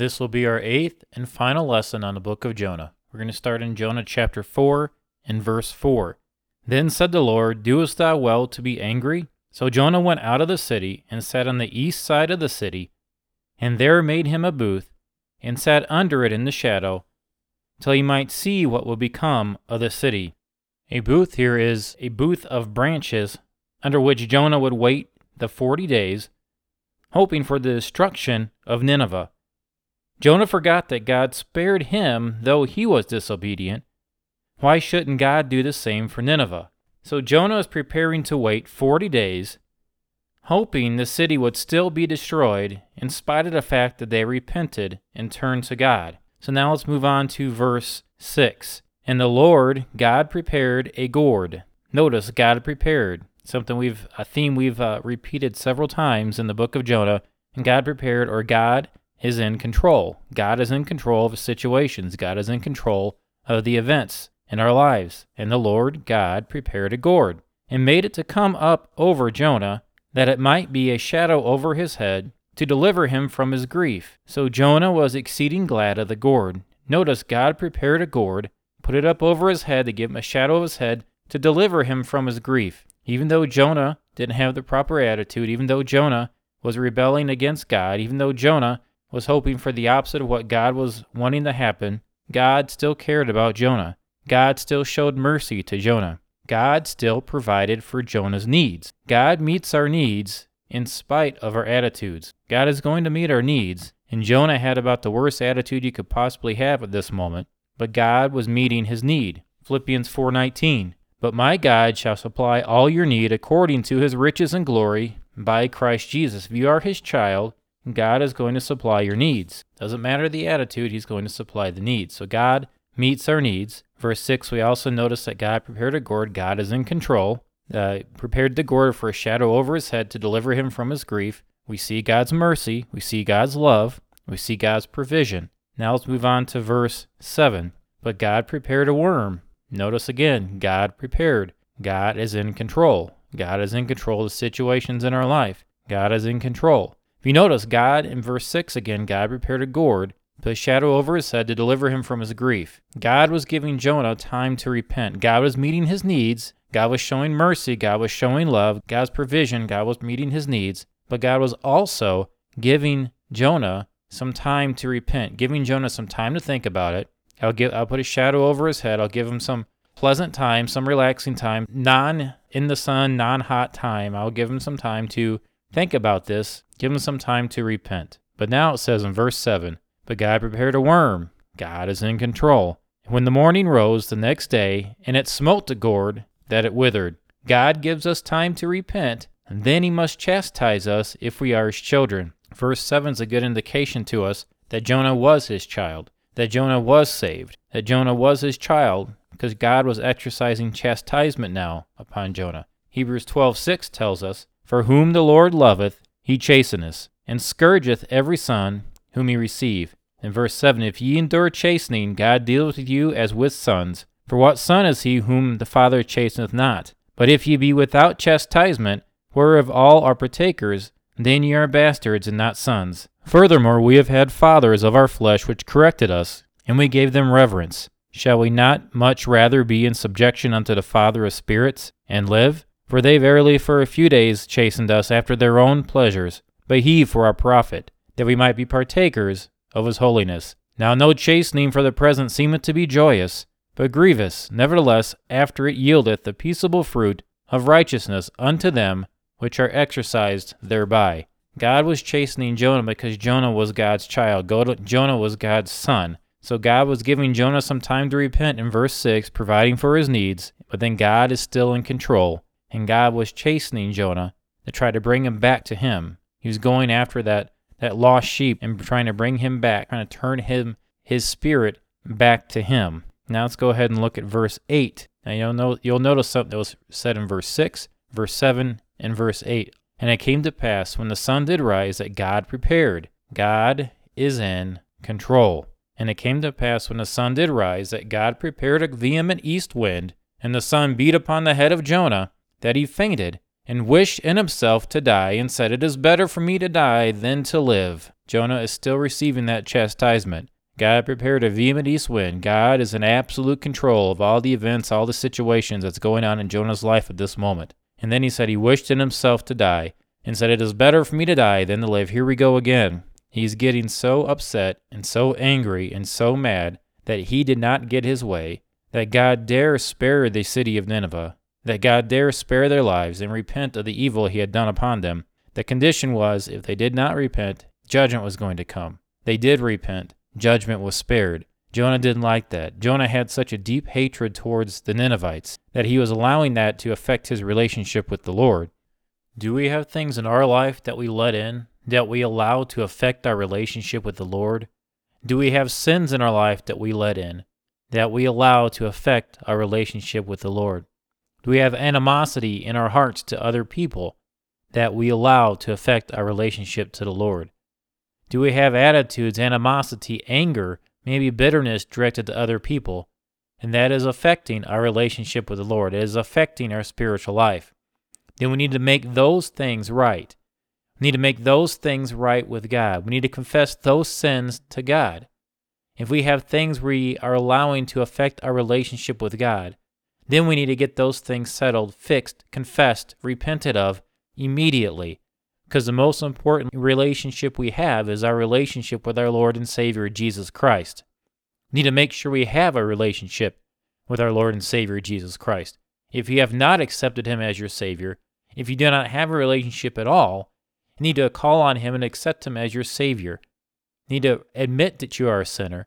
This will be our eighth and final lesson on the book of Jonah. We're going to start in Jonah chapter 4 and verse 4. Then said the Lord, Doest thou well to be angry? So Jonah went out of the city and sat on the east side of the city, and there made him a booth, and sat under it in the shadow, till he might see what would become of the city. A booth here is a booth of branches under which Jonah would wait the forty days, hoping for the destruction of Nineveh. Jonah forgot that God spared him, though he was disobedient. Why shouldn't God do the same for Nineveh? So Jonah is preparing to wait 40 days, hoping the city would still be destroyed, in spite of the fact that they repented and turned to God. So now let's move on to verse 6. And the Lord, God prepared a gourd. Notice, God prepared. Something we've, a theme we've uh, repeated several times in the book of Jonah. And God prepared, or God is in control. God is in control of situations. God is in control of the events in our lives. And the Lord God prepared a gourd and made it to come up over Jonah, that it might be a shadow over his head, to deliver him from his grief. So Jonah was exceeding glad of the gourd. Notice God prepared a gourd, put it up over his head to give him a shadow of his head, to deliver him from his grief. Even though Jonah didn't have the proper attitude, even though Jonah was rebelling against God, even though Jonah was hoping for the opposite of what God was wanting to happen, God still cared about Jonah. God still showed mercy to Jonah. God still provided for Jonah's needs. God meets our needs in spite of our attitudes. God is going to meet our needs, and Jonah had about the worst attitude you could possibly have at this moment, but God was meeting his need. Philippians 4:19. But my God shall supply all your need according to his riches and glory by Christ Jesus. If you are his child, God is going to supply your needs. Doesn't matter the attitude, He's going to supply the needs. So God meets our needs. Verse 6, we also notice that God prepared a gourd. God is in control. Uh, prepared the gourd for a shadow over his head to deliver him from his grief. We see God's mercy. We see God's love. We see God's provision. Now let's move on to verse 7. But God prepared a worm. Notice again, God prepared. God is in control. God is in control of the situations in our life. God is in control. If you notice, God, in verse 6 again, God prepared a gourd, put a shadow over his head to deliver him from his grief. God was giving Jonah time to repent. God was meeting his needs. God was showing mercy. God was showing love. God's provision. God was meeting his needs. But God was also giving Jonah some time to repent, giving Jonah some time to think about it. I'll give I'll put a shadow over his head. I'll give him some pleasant time, some relaxing time, non in the sun, non hot time. I'll give him some time to think about this Give him some time to repent. But now it says in verse 7 But God prepared a worm. God is in control. When the morning rose the next day, and it smote the gourd, that it withered. God gives us time to repent, and then he must chastise us if we are his children. Verse 7 is a good indication to us that Jonah was his child, that Jonah was saved, that Jonah was his child, because God was exercising chastisement now upon Jonah. Hebrews 12:6 tells us, For whom the Lord loveth, he chasteneth, and scourgeth every son whom he receive. In verse 7, if ye endure chastening, God dealeth with you as with sons. For what son is he whom the Father chasteneth not? But if ye be without chastisement, whereof all are partakers, then ye are bastards and not sons. Furthermore, we have had fathers of our flesh which corrected us, and we gave them reverence. Shall we not much rather be in subjection unto the Father of spirits, and live? For they verily for a few days chastened us after their own pleasures, but he for our profit, that we might be partakers of his holiness. Now no chastening for the present seemeth to be joyous, but grievous, nevertheless, after it yieldeth the peaceable fruit of righteousness unto them which are exercised thereby. God was chastening Jonah because Jonah was God's child. Jonah was God's son. So God was giving Jonah some time to repent in verse 6, providing for his needs, but then God is still in control and God was chastening Jonah to try to bring him back to him. He was going after that, that lost sheep and trying to bring him back, trying to turn him his spirit back to him. Now let's go ahead and look at verse 8. Now you'll, know, you'll notice something that was said in verse 6, verse 7, and verse 8. And it came to pass when the sun did rise that God prepared. God is in control. And it came to pass when the sun did rise that God prepared a vehement east wind, and the sun beat upon the head of Jonah, that he fainted, and wished in himself to die, and said, It is better for me to die than to live. Jonah is still receiving that chastisement. God prepared a vehement east wind. God is in absolute control of all the events, all the situations that's going on in Jonah's life at this moment. And then he said he wished in himself to die and said, It is better for me to die than to live. Here we go again. He's getting so upset and so angry and so mad that he did not get his way, that God dare spare the city of Nineveh, that God dare spare their lives and repent of the evil he had done upon them. The condition was, if they did not repent, judgment was going to come. They did repent judgment was spared. Jonah didn't like that. Jonah had such a deep hatred towards the Ninevites that he was allowing that to affect his relationship with the Lord. Do we have things in our life that we let in, that we allow to affect our relationship with the Lord? Do we have sins in our life that we let in, that we allow to affect our relationship with the Lord? Do we have animosity in our hearts to other people that we allow to affect our relationship to the Lord? Do we have attitudes, animosity, anger, maybe bitterness directed to other people? And that is affecting our relationship with the Lord. It is affecting our spiritual life. Then we need to make those things right. We need to make those things right with God. We need to confess those sins to God. If we have things we are allowing to affect our relationship with God, then we need to get those things settled, fixed, confessed, repented of immediately. Because the most important relationship we have is our relationship with our Lord and Savior Jesus Christ. We need to make sure we have a relationship with our Lord and Savior Jesus Christ. If you have not accepted Him as your Savior, if you do not have a relationship at all, you need to call on Him and accept Him as your Savior. You need to admit that you are a sinner.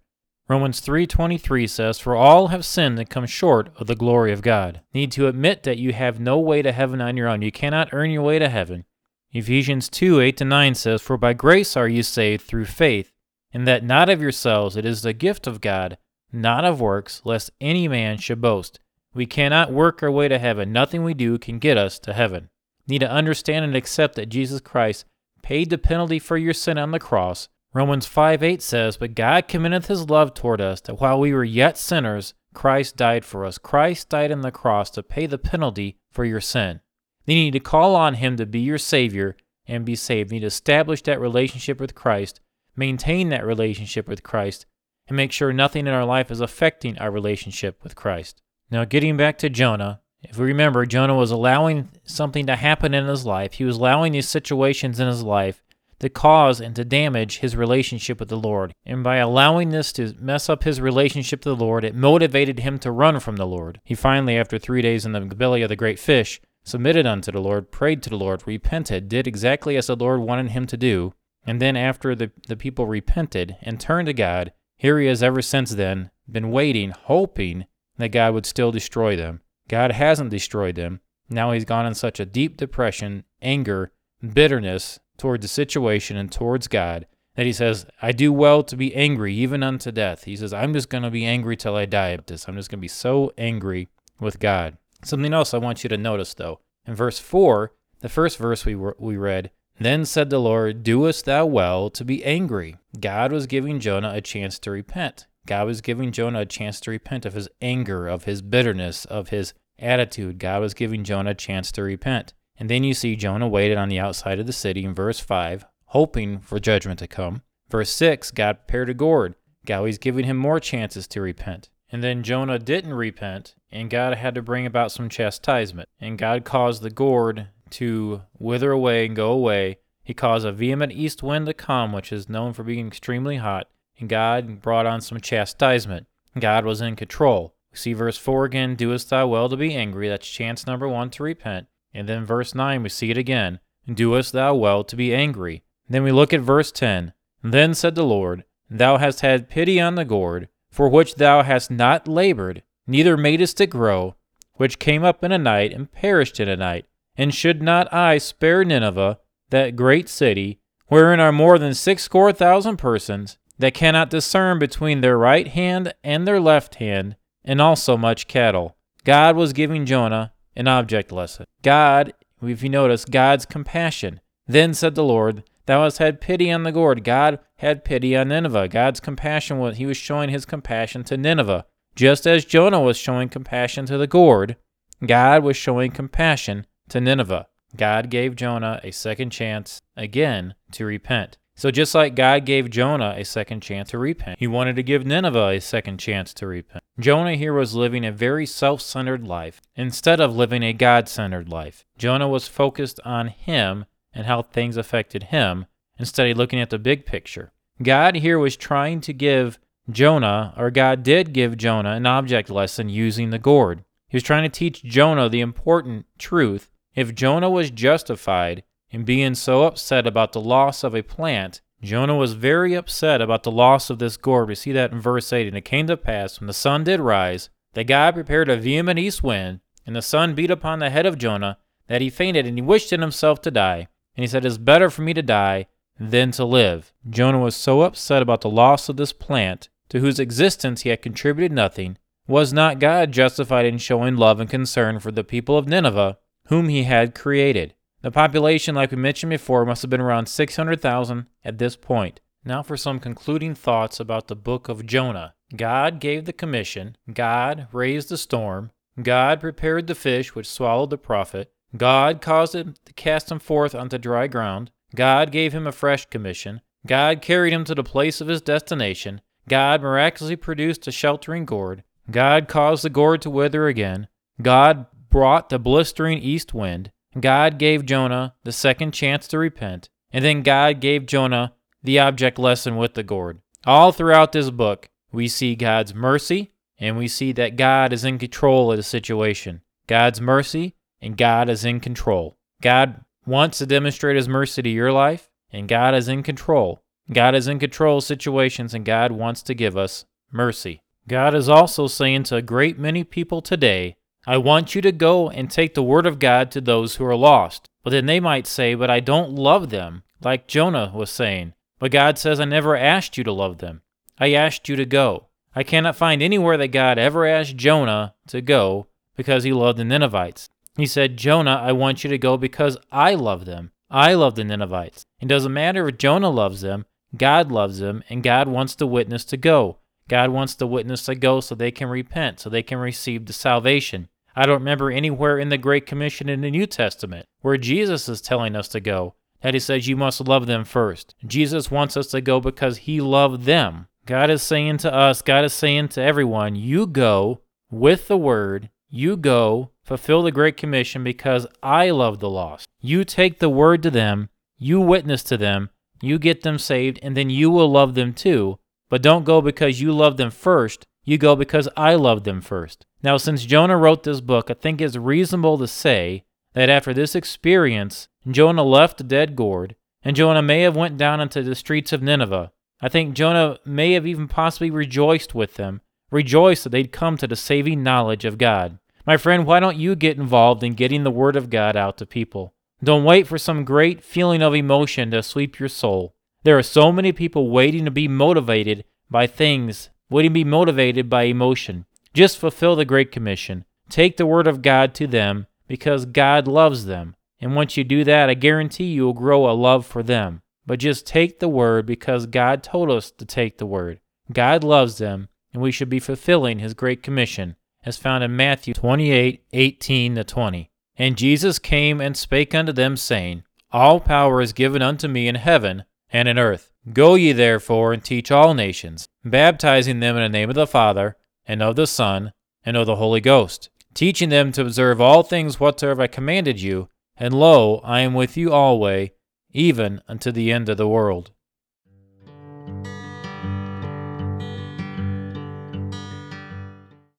Romans 3:23 says, "For all have sinned and come short of the glory of God." Need to admit that you have no way to heaven on your own. You cannot earn your way to heaven. Ephesians 2:8 to 9 says, For by grace are you saved through faith, and that not of yourselves, it is the gift of God, not of works, lest any man should boast. We cannot work our way to heaven. Nothing we do can get us to heaven. need to understand and accept that Jesus Christ paid the penalty for your sin on the cross. Romans 5 8 says, But God commendeth his love toward us, that while we were yet sinners, Christ died for us. Christ died on the cross to pay the penalty for your sin. You need to call on Him to be your Savior and be saved. You need to establish that relationship with Christ, maintain that relationship with Christ, and make sure nothing in our life is affecting our relationship with Christ. Now, getting back to Jonah, if we remember, Jonah was allowing something to happen in his life. He was allowing these situations in his life to cause and to damage his relationship with the Lord. And by allowing this to mess up his relationship to the Lord, it motivated him to run from the Lord. He finally, after three days in the belly of the great fish, submitted unto the Lord, prayed to the Lord, repented, did exactly as the Lord wanted him to do, and then after the, the people repented and turned to God, here he has ever since then been waiting, hoping that God would still destroy them. God hasn't destroyed them. Now he's gone in such a deep depression, anger, bitterness towards the situation and towards God that he says, I do well to be angry even unto death. He says, I'm just going to be angry till I die at this. I'm just going to be so angry with God. Something else I want you to notice, though. In verse 4, the first verse we, we read, Then said the Lord, Doest thou well to be angry? God was giving Jonah a chance to repent. God was giving Jonah a chance to repent of his anger, of his bitterness, of his attitude. God was giving Jonah a chance to repent. And then you see Jonah waited on the outside of the city in verse 5, hoping for judgment to come. Verse 6, God prepared a gourd. God was giving him more chances to repent. And then Jonah didn't repent, and God had to bring about some chastisement. And God caused the gourd to wither away and go away. He caused a vehement east wind to come, which is known for being extremely hot. And God brought on some chastisement. God was in control. See verse 4 again, Doest thou well to be angry? That's chance number one to repent. And then verse 9, we see it again, Doest thou well to be angry? then we look at verse 10. Then said the Lord, Thou hast had pity on the gourd, for which thou hast not labored, neither madest it grow, which came up in a night and perished in a night. And should not I spare Nineveh, that great city, wherein are more than sixscore thousand persons, that cannot discern between their right hand and their left hand, and also much cattle? God was giving Jonah an object lesson. God, if you notice, God's compassion. Then said the Lord, Thou hast had pity on the gourd. God had pity on Nineveh. God's compassion was he was showing his compassion to Nineveh. Just as Jonah was showing compassion to the gourd, God was showing compassion to Nineveh. God gave Jonah a second chance again to repent. So just like God gave Jonah a second chance to repent, he wanted to give Nineveh a second chance to repent. Jonah here was living a very self-centered life instead of living a God-centered life. Jonah was focused on him and how things affected him instead of looking at the big picture. God here was trying to give Jonah, or God did give Jonah, an object lesson using the gourd. He was trying to teach Jonah the important truth. If Jonah was justified in being so upset about the loss of a plant, Jonah was very upset about the loss of this gourd. We see that in verse 8. And it came to pass, when the sun did rise, that God prepared a vehement east wind, and the sun beat upon the head of Jonah, that he fainted, and he wished in himself to die. And he said, It is better for me to die than to live. Jonah was so upset about the loss of this plant to whose existence he had contributed nothing, was not God justified in showing love and concern for the people of Nineveh, whom he had created? The population, like we mentioned before, must have been around 600,000 at this point. Now for some concluding thoughts about the book of Jonah. God gave the commission, God raised the storm, God prepared the fish which swallowed the prophet, God caused it to cast him forth onto dry ground, God gave him a fresh commission, God carried him to the place of his destination, God miraculously produced a sheltering gourd. God caused the gourd to wither again. God brought the blistering east wind. God gave Jonah the second chance to repent. And then God gave Jonah the object lesson with the gourd. All throughout this book, we see God's mercy and we see that God is in control of the situation. God's mercy and God is in control. God wants to demonstrate his mercy to your life, and God is in control. God is in control of situations and God wants to give us mercy. God is also saying to a great many people today, I want you to go and take the word of God to those who are lost. But then they might say, But I don't love them, like Jonah was saying. But God says, I never asked you to love them. I asked you to go. I cannot find anywhere that God ever asked Jonah to go because he loved the Ninevites. He said, Jonah, I want you to go because I love them. I love the Ninevites. It doesn't matter if Jonah loves them, God loves them, and God wants the witness to go. God wants the witness to go so they can repent, so they can receive the salvation. I don't remember anywhere in the Great Commission in the New Testament where Jesus is telling us to go that he says you must love them first. Jesus wants us to go because he loved them. God is saying to us, God is saying to everyone, you go with the word, you go fulfill the Great Commission because I love the lost. You take the word to them, you witness to them, you get them saved, and then you will love them too. But don't go because you love them first. You go because I loved them first. Now, since Jonah wrote this book, I think it's reasonable to say that after this experience, Jonah left the dead gourd, and Jonah may have went down into the streets of Nineveh. I think Jonah may have even possibly rejoiced with them, rejoiced that they'd come to the saving knowledge of God. My friend, why don't you get involved in getting the word of God out to people? Don't wait for some great feeling of emotion to sweep your soul. There are so many people waiting to be motivated by things, to be motivated by emotion. Just fulfill the Great Commission. Take the Word of God to them because God loves them. And once you do that, I guarantee you will grow a love for them. But just take the Word because God told us to take the Word. God loves them, and we should be fulfilling His Great Commission, as found in Matthew 28 18 to 20. And Jesus came and spake unto them, saying, All power is given unto me in heaven and in earth. Go ye therefore and teach all nations, baptizing them in the name of the Father, and of the Son, and of the Holy Ghost, teaching them to observe all things whatsoever I commanded you. And lo, I am with you alway, even unto the end of the world.